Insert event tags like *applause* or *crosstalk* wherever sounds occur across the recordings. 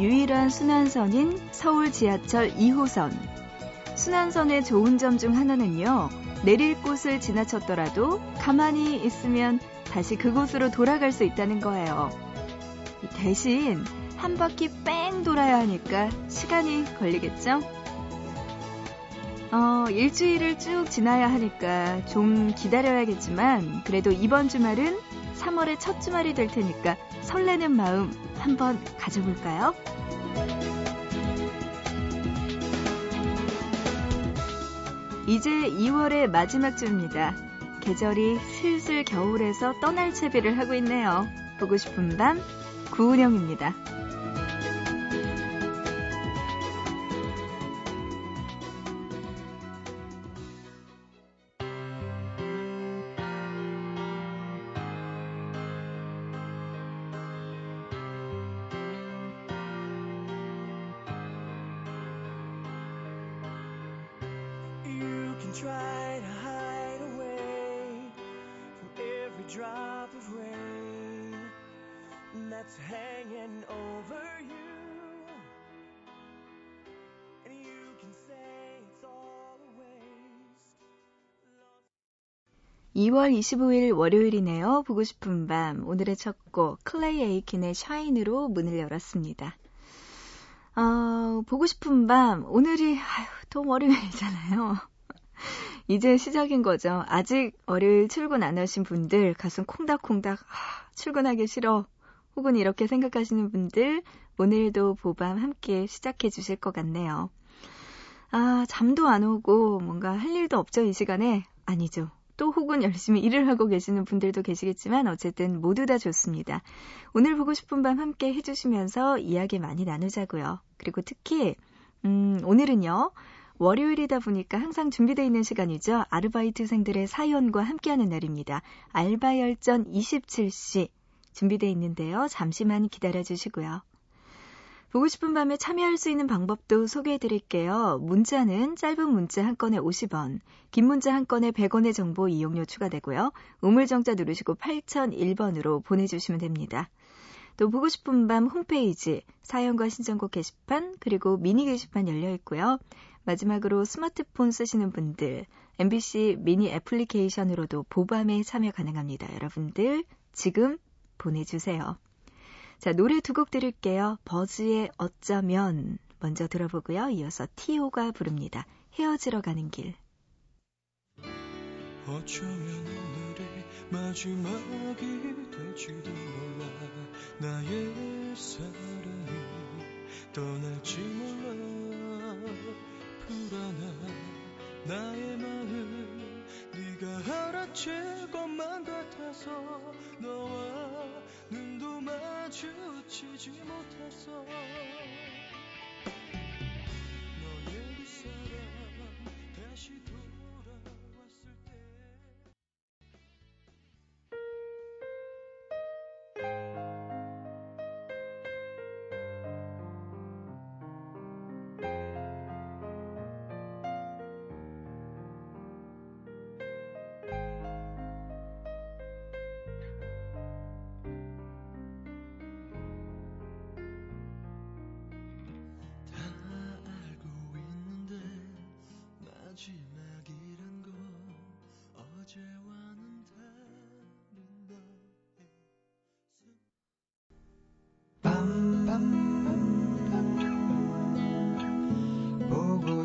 유일한 순환선인 서울 지하철 2호선. 순환선의 좋은 점 중 하나는요, 내릴 곳을 지나쳤더라도 가만히 있으면 다시 그곳으로 돌아갈 수 있다는 거예요. 대신 한 바퀴 뺑 돌아야 하니까 시간이 걸리겠죠? 어, 일주일을 쭉 지나야 하니까 좀 기다려야겠지만, 그래도 이번 주말은 3월의 첫 주말이 될 테니까 설레는 마음 한번 가져볼까요? 이제 2월의 마지막 주입니다. 계절이 슬슬 겨울에서 떠날 채비를 하고 있네요. 보고 싶은 밤, 구은영입니다. 2월 25일 월요일이네요. 보고 싶은 밤. 오늘의 첫 곡, 클레이 에이킨의 Shine으로 문을 열었습니다. 어, 보고 싶은 밤. 오늘이, 아휴, 또 월요일이잖아요. 이제 시작인 거죠. 아직 월요일 출근 안 하신 분들, 가슴 콩닥콩닥, 아, 출근하기 싫어. 혹은 이렇게 생각하시는 분들, 오늘도 보밤 함께 시작해 주실 것 같네요. 아, 잠도 안 오고 뭔가 할 일도 없죠, 이 시간에? 아니죠. 또 혹은 열심히 일을 하고 계시는 분들도 계시겠지만 어쨌든 모두 다 좋습니다. 오늘 보고 싶은 밤 함께 해주시면서 이야기 많이 나누자고요. 그리고 특히 음, 오늘은요. 월요일이다 보니까 항상 준비되어 있는 시간이죠. 아르바이트생들의 사연과 함께하는 날입니다. 알바열전 27시 준비되어 있는데요. 잠시만 기다려 주시고요. 보고 싶은 밤에 참여할 수 있는 방법도 소개해 드릴게요. 문자는 짧은 문자 한 건에 50원, 긴 문자 한 건에 100원의 정보 이용료 추가되고요. 우물정자 누르시고 8001번으로 보내주시면 됩니다. 또 보고 싶은 밤 홈페이지, 사연과 신청곡 게시판, 그리고 미니 게시판 열려 있고요. 마지막으로 스마트폰 쓰시는 분들, MBC 미니 애플리케이션으로도 보밤에 참여 가능합니다. 여러분들 지금 보내주세요. 자, 노래 두 곡 들을게요. 버즈의 어쩌면 먼저 들어보고요. 이어서 티오가 부릅니다. 헤어지러 가는 길. 어쩌면 오늘이 마지막이 될지도 몰라 나의 사랑이 떠날지 몰라 불안한 나의 마음 네가 알아챌 것만 같아서 너와 눈도 마주치지 못했어 너의 그 사람 다시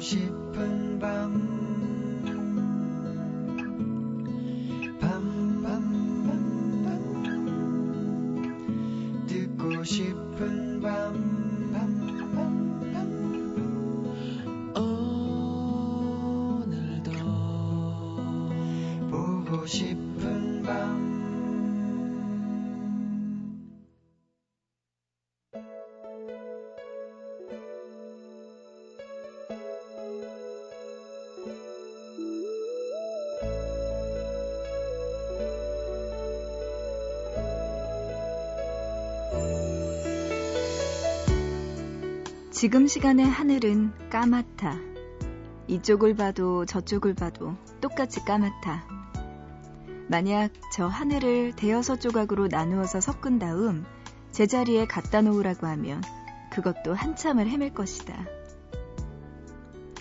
싶은 밤. 밤 밤 밤 밤. 듣고 싶은 밤 지금 시간의 하늘은 까맣다. 이쪽을 봐도 저쪽을 봐도 똑같이 까맣다. 만약 저 하늘을 대여섯 조각으로 나누어서 섞은 다음 제자리에 갖다 놓으라고 하면 그것도 한참을 헤맬 것이다.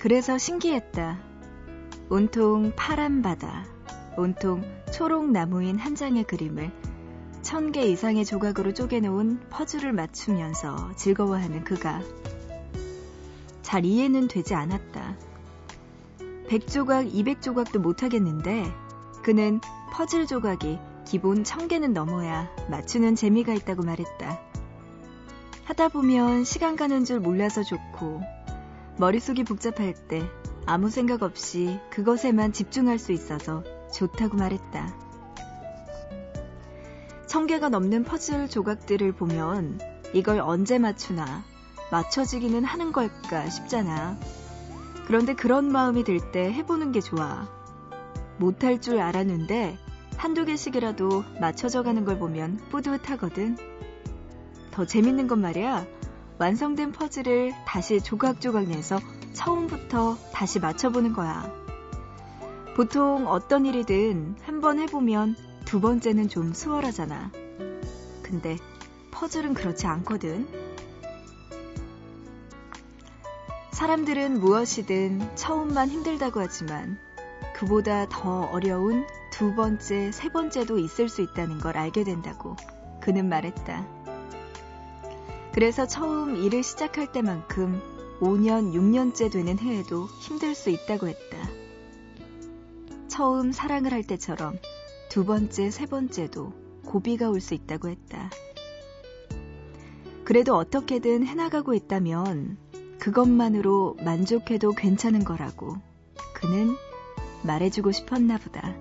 그래서 신기했다. 온통 파란 바다, 온통 초록 나무인 한 장의 그림을 천 개 이상의 조각으로 쪼개놓은 퍼즐을 맞추면서 즐거워하는 그가 잘 이해는 되지 않았다. 100조각, 200조각도 못하겠는데 그는 퍼즐 조각이 기본 1000개는 넘어야 맞추는 재미가 있다고 말했다. 하다 보면 시간 가는 줄 몰라서 좋고 머릿속이 복잡할 때 아무 생각 없이 그것에만 집중할 수 있어서 좋다고 말했다. 천 개가 넘는 퍼즐 조각들을 보면 이걸 언제 맞추나 맞춰지기는 하는 걸까 싶잖아. 그런데 그런 마음이 들 때 해보는 게 좋아. 못할 줄 알았는데 한두 개씩이라도 맞춰져 가는 걸 보면 뿌듯하거든. 더 재밌는 건 말이야. 완성된 퍼즐을 다시 조각조각 내서 처음부터 다시 맞춰보는 거야. 보통 어떤 일이든 한 번 해보면 두 번째는 좀 수월하잖아. 근데 퍼즐은 그렇지 않거든. 사람들은 무엇이든 처음만 힘들다고 하지만 그보다 더 어려운 두 번째, 세 번째도 있을 수 있다는 걸 알게 된다고 그는 말했다. 그래서 처음 일을 시작할 때만큼 5년, 6년째 되는 해에도 힘들 수 있다고 했다. 처음 사랑을 할 때처럼 두 번째, 세 번째도 고비가 올 수 있다고 했다. 그래도 어떻게든 해나가고 있다면 그것만으로 만족해도 괜찮은 거라고 그는 말해주고 싶었나 보다.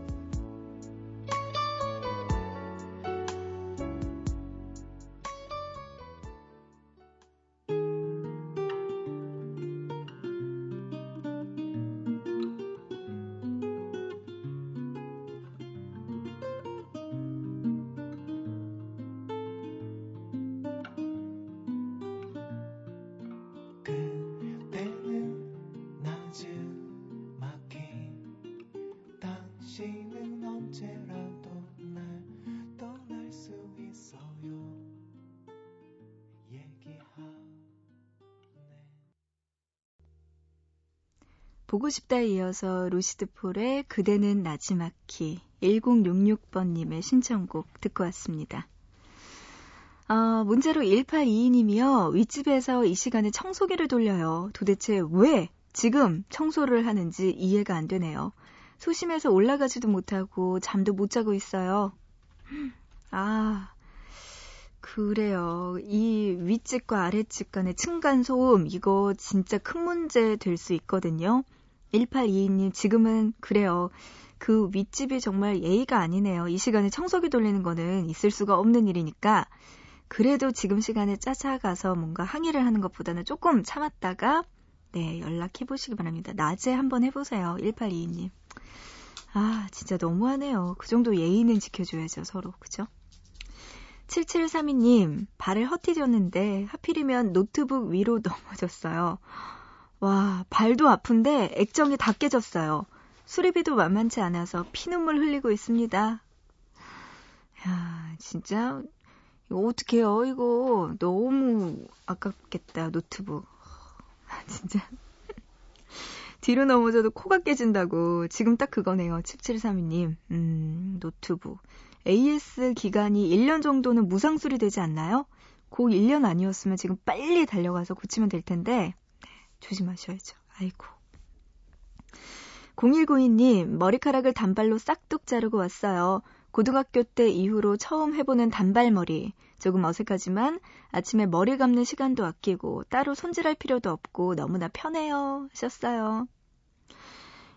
보고 싶다에 이어서 루시드 폴의 그대는 나지막히 1066번님의 신청곡 듣고 왔습니다. 아, 문제로 1822님이요. 윗집에서 이 시간에 청소기를 돌려요. 도대체 왜 지금 청소를 하는지 이해가 안 되네요. 소심해서 올라가지도 못하고 잠도 못 자고 있어요. 아, 그래요. 이 윗집과 아랫집 간의 층간소음, 이거 진짜 큰 문제 될 수 있거든요. 1822님, 지금은 그래요. 그 윗집이 정말 예의가 아니네요. 이 시간에 청소기 돌리는 거는 있을 수가 없는 일이니까. 그래도 지금 시간에 쫓아가서 뭔가 항의를 하는 것보다는 조금 참았다가, 네, 연락해 보시기 바랍니다. 낮에 한번 해보세요. 1822님. 아, 진짜 너무하네요. 그 정도 예의는 지켜줘야죠, 서로. 그죠? 7732님, 발을 헛디뎠는데 하필이면 노트북 위로 *laughs* 넘어졌어요. 와, 발도 아픈데 액정이 다 깨졌어요. 수리비도 만만치 않아서 피눈물 흘리고 있습니다. 야, 진짜 이거 어떡해요? 이거 너무 아깝겠다. 노트북. *laughs* 진짜 뒤로 넘어져도 코가 깨진다고. 지금 딱 그거네요. 7732님. 음, 노트북. AS 기간이 1년 정도는 무상 수리 되지 않나요? 그 1년 아니었으면 지금 빨리 달려가서 고치면 될 텐데. 조심하셔야죠. 아이고. 0192님, 머리카락을 단발로 싹둑 자르고 왔어요. 고등학교 때 이후로 처음 해보는 단발머리. 조금 어색하지만 아침에 머리 감는 시간도 아끼고 따로 손질할 필요도 없고 너무나 편해요. 하셨어요.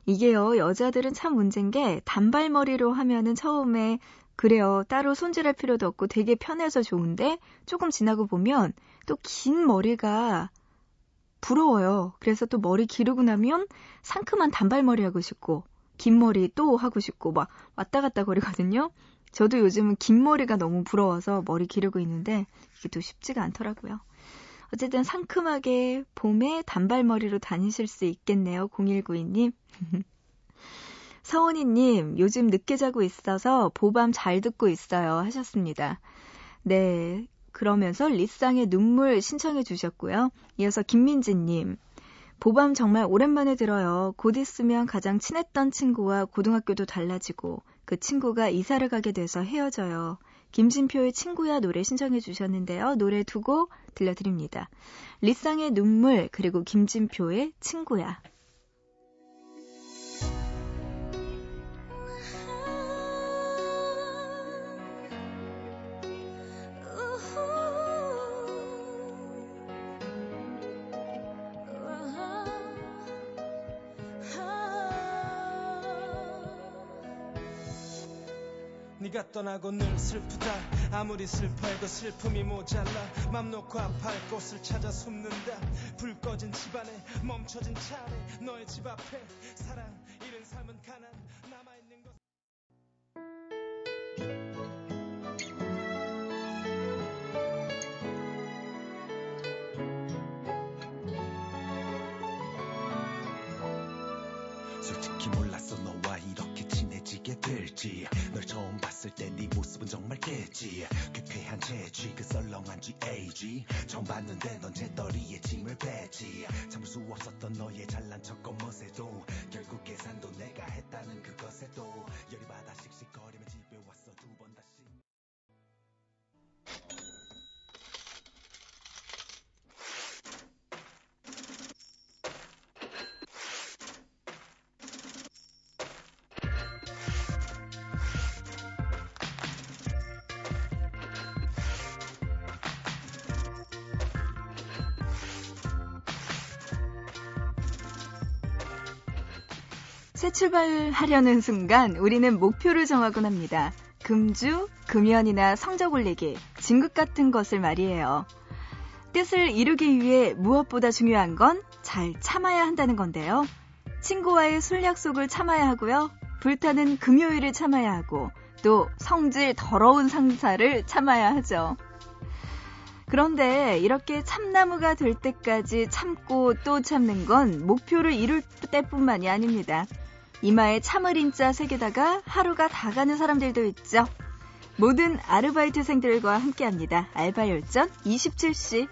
이게요, 여자들은 참 문제인 게 단발머리로 하면은 처음에 그래요. 따로 손질할 필요도 없고 되게 편해서 좋은데 조금 지나고 보면 또 긴 머리가 부러워요. 그래서 또 머리 기르고 나면 상큼한 단발머리 하고 싶고, 긴 머리 또 하고 싶고, 막 왔다 갔다 거리거든요. 저도 요즘은 긴 머리가 너무 부러워서 머리 기르고 있는데, 이게 또 쉽지가 않더라고요. 어쨌든 상큼하게 봄에 단발머리로 다니실 수 있겠네요. 0192님. 서원이님, *laughs* 요즘 늦게 자고 있어서 보밤 잘 듣고 있어요. 하셨습니다. 네. 그러면서 리쌍의 눈물 신청해 주셨고요. 이어서 김민지님. 보밤 정말 오랜만에 들어요. 곧 있으면 가장 친했던 친구와 고등학교도 달라지고 그 친구가 이사를 가게 돼서 헤어져요. 김진표의 친구야 노래 신청해 주셨는데요. 노래 두 곡 들려드립니다. 리쌍의 눈물 그리고 김진표의 친구야. 네가 떠나고 늘 슬프다. 아무리 슬퍼해도 슬픔이 모자라. 맘 놓고 아파할 곳을 찾아 숨는다. 불 꺼진 집안에 멈춰진 차 안에 너의 집 앞에 사랑 재쥐 그 썰렁한 GAG 처음 봤는데 넌 재떨이에 짐을 뺐지. 참을 수 없었던 너의 잘난 척 겉멋에도 결국 계산도 내가 했다는 그것에도 열이 받아 씩씩거리며 집에 왔어 두번 출발하려는 순간 우리는 목표를 정하곤 합니다. 금주, 금연이나 성적 올리기, 진급 같은 것을 말이에요. 뜻을 이루기 위해 무엇보다 중요한 건 잘 참아야 한다는 건데요. 친구와의 술 약속을 참아야 하고요. 불타는 금요일을 참아야 하고 또 성질 더러운 상사를 참아야 하죠. 그런데 이렇게 참나무가 될 때까지 참고 또 참는 건 목표를 이룰 때뿐만이 아닙니다. 이마에 참을 인자 새겨다가 하루가 다 가는 사람들도 있죠. 모든 아르바이트생들과 함께합니다. 알바열전 27시.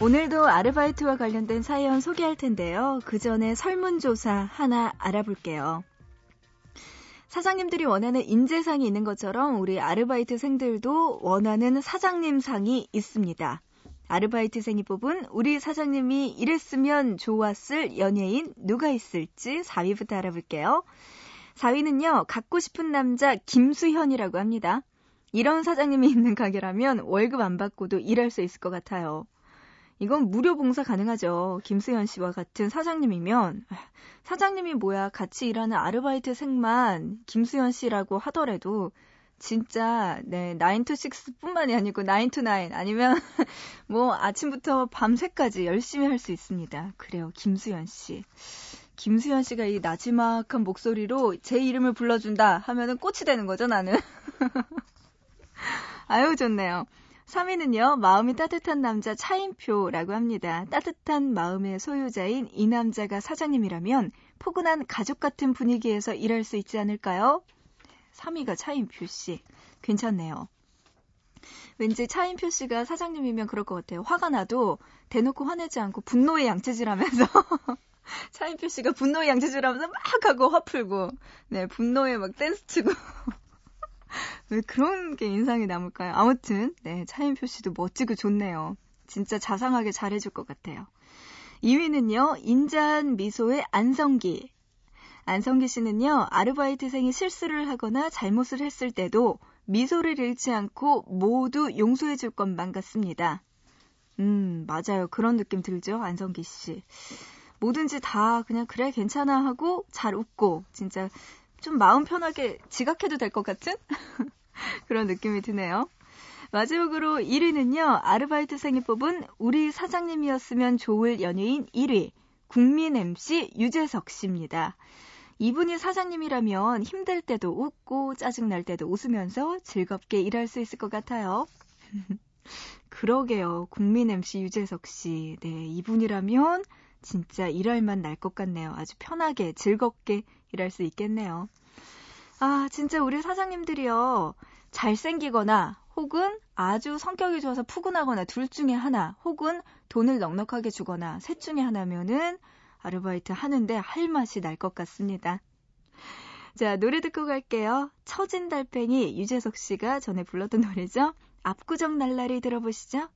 오늘도 아르바이트와 관련된 사연 소개할 텐데요. 그 전에 설문조사 하나 알아볼게요. 사장님들이 원하는 인재상이 있는 것처럼 우리 아르바이트생들도 원하는 사장님상이 있습니다. 아르바이트생이 뽑은 우리 사장님이 이랬으면 좋았을 연예인 누가 있을지 4위부터 알아볼게요. 4위는요, 갖고 싶은 남자 김수현이라고 합니다. 이런 사장님이 있는 가게라면 월급 안 받고도 일할 수 있을 것 같아요. 이건 무료 봉사 가능하죠. 김수현 씨와 같은 사장님이면 사장님이 뭐야 같이 일하는 아르바이트생만 김수현 씨라고 하더라도 진짜 네, 9 to 6뿐만이 아니고 9 to 9 아니면 *laughs* 뭐 아침부터 밤새까지 열심히 할 수 있습니다. 그래요. 김수현 씨. 김수현 씨가 이 나지막한 목소리로 제 이름을 불러준다 하면은 꽃이 되는 거죠, 나는. *laughs* 아유, 좋네요. 3위는요, 마음이 따뜻한 남자 차인표라고 합니다. 따뜻한 마음의 소유자인 이 남자가 사장님이라면 포근한 가족 같은 분위기에서 일할 수 있지 않을까요? 3위가 차인표 씨. 괜찮네요. 왠지 차인표 씨가 사장님이면 그럴 것 같아요. 화가 나도 대놓고 화내지 않고 분노의 양체질 하면서 *laughs* 차인표 씨가 분노의 양체질 하면서 막 하고 화 풀고 네, 분노에 막 댄스 치고 *laughs* 왜 그런 게 인상이 남을까요? 아무튼 네, 차인표 씨도 멋지고 좋네요. 진짜 자상하게 잘해줄 것 같아요. 2위는요, 인자한 미소의 안성기. 안성기 씨는요, 아르바이트생이 실수를 하거나 잘못을 했을 때도 미소를 잃지 않고 모두 용서해 줄 것만 같습니다. 음, 맞아요. 그런 느낌 들죠? 안성기 씨. 뭐든지 다 그냥 그래, 괜찮아 하고 잘 웃고, 진짜 좀 마음 편하게 지각해도 될 것 같은? *laughs* 그런 느낌이 드네요. 마지막으로 1위는요, 아르바이트생이 뽑은 우리 사장님이었으면 좋을 연예인 1위, 국민 MC 유재석 씨입니다. 이분이 사장님이라면 힘들 때도 웃고 짜증날 때도 웃으면서 즐겁게 일할 수 있을 것 같아요. *laughs* 그러게요. 국민 MC 유재석 씨. 네, 이분이라면 진짜 일할 만 날 것 같네요. 아주 편하게 즐겁게 일할 수 있겠네요. 아, 진짜 우리 사장님들이요. 잘생기거나 혹은 아주 성격이 좋아서 푸근하거나 둘 중에 하나 혹은 돈을 넉넉하게 주거나 셋 중에 하나면은 아르바이트 하는데 할 맛이 날 것 같습니다. 자, 노래 듣고 갈게요. 처진 달팽이 유재석 씨가 전에 불렀던 노래죠. 압구정 날라리 들어보시죠.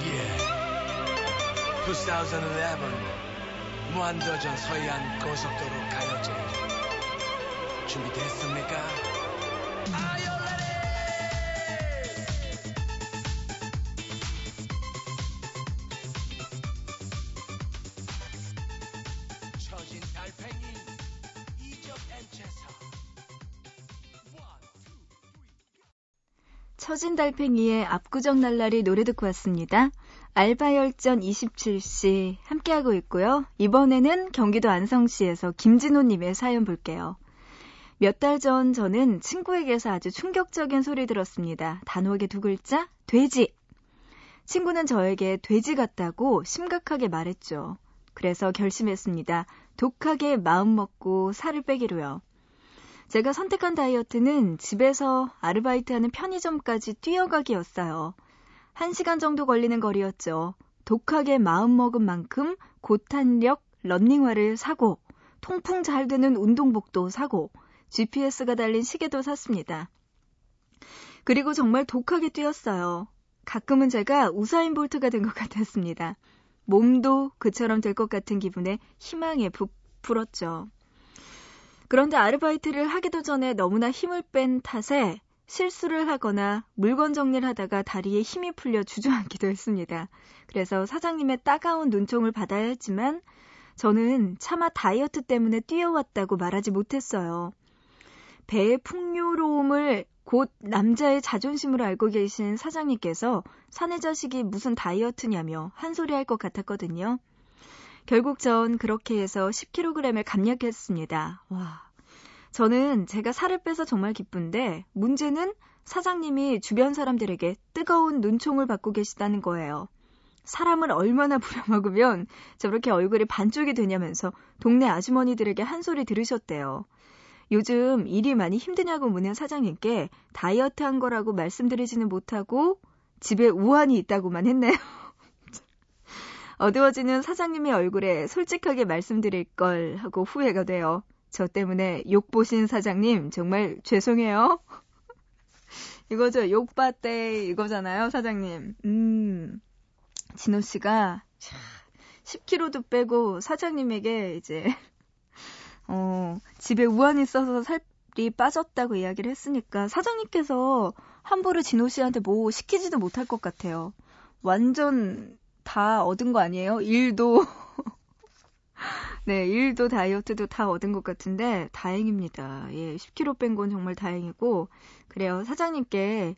Yeah. 2011 무한도전 서해안 고속도로 가요제 준비됐습니까? You 처진 달팽이의 압구정 날라리 노래 듣고 왔습니다. 알바열전 27시 함께하고 있고요. 이번에는 경기도 안성시에서 김진호님의 사연 볼게요. 몇 달 전 저는 친구에게서 아주 충격적인 소리 들었습니다. 단호하게 두 글자, 돼지. 친구는 저에게 돼지 같다고 심각하게 말했죠. 그래서 결심했습니다. 독하게 마음 먹고 살을 빼기로요. 제가 선택한 다이어트는 집에서 아르바이트하는 편의점까지 뛰어가기였어요. 1시간 정도 걸리는 거리였죠. 독하게 마음먹은 만큼 고탄력 런닝화를 사고 통풍 잘 되는 운동복도 사고 GPS가 달린 시계도 샀습니다. 그리고 정말 독하게 뛰었어요. 가끔은 제가 우사인 볼트가 된 것 같았습니다. 몸도 그처럼 될 것 같은 기분에 희망에 부풀었죠. 그런데 아르바이트를 하기도 전에 너무나 힘을 뺀 탓에 실수를 하거나 물건 정리를 하다가 다리에 힘이 풀려 주저앉기도 했습니다. 그래서 사장님의 따가운 눈총을 받아야 했지만 저는 차마 다이어트 때문에 뛰어왔다고 말하지 못했어요. 배의 풍요로움을 곧 남자의 자존심으로 알고 계신 사장님께서 사내 자식이 무슨 다이어트냐며 한 소리 할 것 같았거든요. 결국 전 그렇게 해서 10kg을 감량했습니다. 와. 저는 제가 살을 빼서 정말 기쁜데 문제는 사장님이 주변 사람들에게 뜨거운 눈총을 받고 계시다는 거예요. 사람을 얼마나 *laughs* 부려먹으면 저렇게 얼굴이 반쪽이 되냐면서 동네 아주머니들에게 한 소리 들으셨대요. 요즘 일이 많이 힘드냐고 묻는 사장님께 다이어트 한 거라고 말씀드리지는 못하고 집에 우환이 있다고만 했네요. *laughs* 어두워지는 사장님의 얼굴에 솔직하게 말씀드릴 걸 하고 후회가 돼요. 저 때문에 욕 보신 사장님 정말 죄송해요. *laughs* 이거죠. 욕받대 이거잖아요, 사장님. 음. 진호 씨가 10kg도 빼고 사장님에게 이제 *laughs* 어, 집에 우환이 있어서 살이 빠졌다고 이야기를 했으니까 사장님께서 함부로 진호 씨한테 뭐 시키지도 못할 것 같아요. 완전 다 얻은 거 아니에요? 일도. *laughs* 네, 일도 다이어트도 다 얻은 것 같은데 다행입니다. 예, 10kg 뺀 건 정말 다행이고 그래요. 사장님께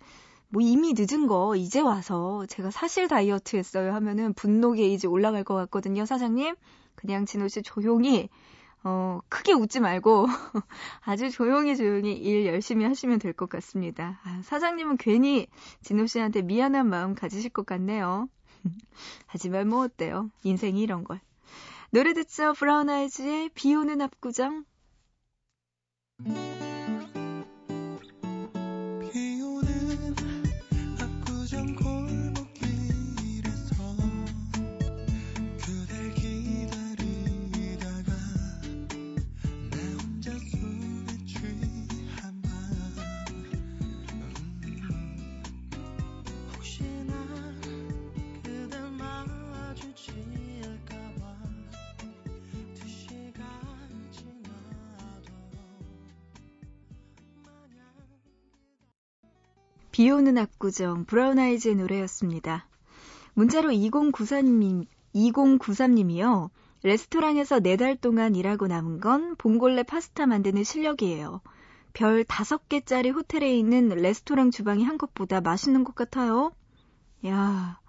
뭐 이미 늦은 거 이제 와서 제가 사실 다이어트 했어요 하면은 분노 게이지 올라갈 것 같거든요, 사장님. 그냥 진호 씨 조용히 어, 크게 웃지 말고 *laughs* 아주 조용히 조용히 일 열심히 하시면 될 것 같습니다. 아, 사장님은 괜히 진호 씨한테 미안한 마음 가지실 것 같네요. *laughs* 하지만 뭐 어때요? 인생이 이런 걸. 노래 듣죠? 브라운 아이즈의 비 오는 압구정. 비 오는 압구정 브라운 아이즈의 노래였습니다. 문자로 2094님, 2093님이요. 레스토랑에서 4달 동안 일하고 남은 건 봉골레 파스타 만드는 실력이에요. 별 5개짜리 호텔에 있는 레스토랑 주방이 한 것보다 맛있는 것 같아요. 야,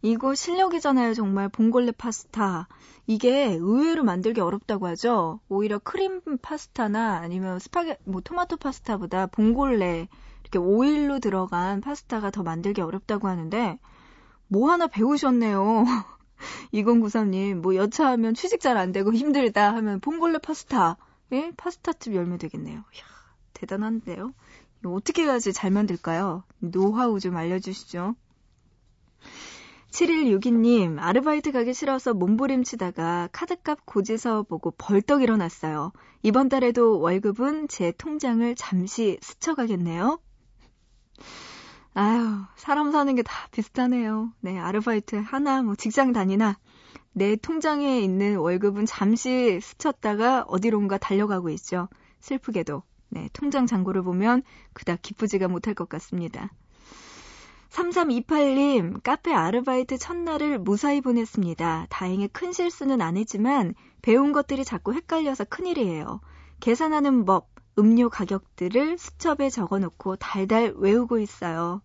이거 실력이잖아요, 정말. 봉골레 파스타. 이게 의외로 만들기 어렵다고 하죠. 오히려 크림 파스타나 아니면 스파게, 뭐 토마토 파스타보다 봉골레 이렇게 오일로 들어간 파스타가 더 만들기 어렵다고 하는데 뭐 하나 배우셨네요. *laughs* 2093님, 뭐 여차하면 취직 잘 안 되고 힘들다 하면 봉골레 파스타, 예? 파스타집 열면 되겠네요. 이야, 대단한데요? 어떻게 해야지 잘 만들까요? 노하우 좀 알려주시죠. 7162님, 아르바이트 가기 싫어서 몸부림치다가 카드값 고지서 보고 벌떡 일어났어요. 이번 달에도 월급은 제 통장을 잠시 스쳐가겠네요. 아유, 사람 사는 게 다 비슷하네요. 네, 아르바이트 하나, 뭐 직장 다니나, 내 통장에 있는 월급은 잠시 스쳤다가 어디론가 달려가고 있죠. 슬프게도. 네, 통장 잔고를 보면 그닥 기쁘지가 못할 것 같습니다. 3328님, 카페 아르바이트 첫날을 무사히 보냈습니다. 다행히 큰 실수는 안 했지만 배운 것들이 자꾸 헷갈려서 큰일이에요. 계산하는 법, 음료 가격들을 수첩에 적어 놓고 달달 외우고 있어요.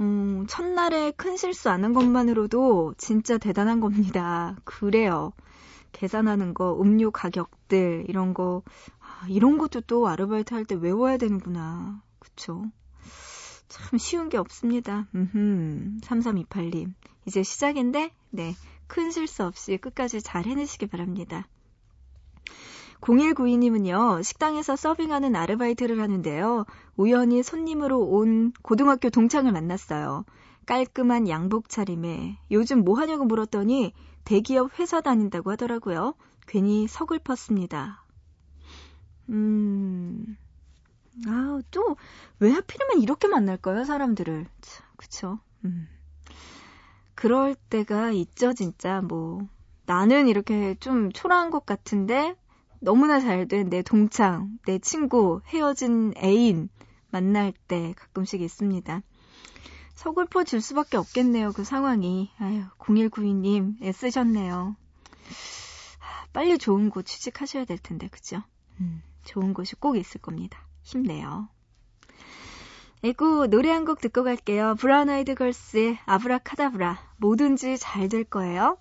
음, 첫날에 큰 실수 안 한 것만으로도 진짜 대단한 겁니다. 그래요. 계산하는 거, 음료 가격들, 이런 거, 아, 이런 것도 또 아르바이트 할 때 외워야 되는구나. 그쵸? 참 쉬운 게 없습니다. 음흠, 3328님. 이제 시작인데, 네. 큰 실수 없이 끝까지 잘 해내시기 바랍니다. 0192님은요, 식당에서 서빙하는 아르바이트를 하는데요. 우연히 손님으로 온 고등학교 동창을 만났어요. 깔끔한 양복 차림에 요즘 뭐 하냐고 물었더니 대기업 회사 다닌다고 하더라고요. 괜히 서글펐습니다. 음, 아, 또, 왜 하필이면 이렇게 만날까요, 사람들을. 참, 그쵸. 음. 그럴 때가 있죠, 진짜. 뭐, 나는 이렇게 좀 초라한 것 같은데, 너무나 잘 된 내 동창, 내 친구, 헤어진 애인 만날 때 가끔씩 있습니다. 서글퍼 질 수밖에 없겠네요, 그 상황이. 아유, 0192님, 애쓰셨네요. 빨리 좋은 곳 취직하셔야 될 텐데, 그죠? 음, 좋은 곳이 꼭 있을 겁니다. 힘내요. 에고 노래 한 곡 듣고 갈게요. 브라운 아이드 걸스의 아브라카다브라. 뭐든지 잘 될 거예요.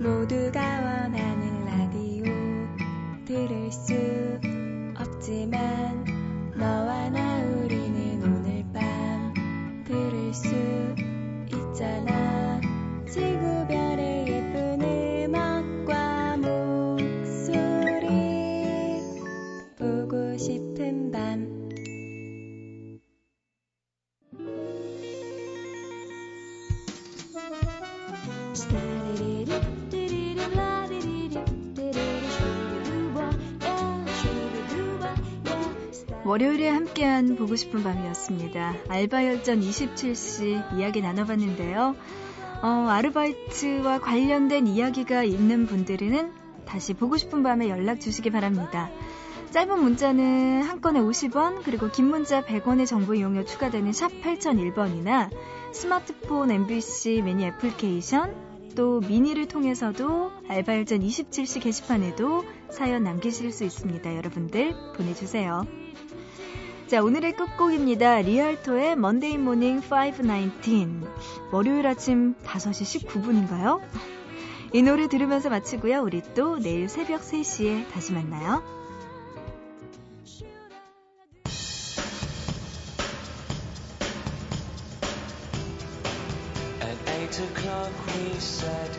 모두가 원하는 라디오 들을 수 없지만 너와 나 우리는 오늘 밤 들을 수 있잖아. 지구별의 예쁜 음악과 목소리 보고 싶은 밤 월요일에 함께한 보고 싶은 밤이었습니다. 알바열전 27시 이야기 나눠봤는데요. 어, 아르바이트와 관련된 이야기가 있는 분들은 다시 보고 싶은 밤에 연락 주시기 바랍니다. 짧은 문자는 한 건에 50원, 그리고 긴 문자 100원의 정보 이용료 추가되는 샵 8001번이나 스마트폰 MBC 미니 애플리케이션, 또 미니를 통해서도 알바열전 27시 게시판에도 사연 남기실 수 있습니다. 여러분들 보내주세요. 자, 오늘의 끝곡입니다. Rialto의 Monday Morning 519. 월요일 아침 5시 19분인가요? 이 노래 들으면서 마치고요. 우리 또 내일 새벽 3시에 다시 만나요. At eight o'clock we said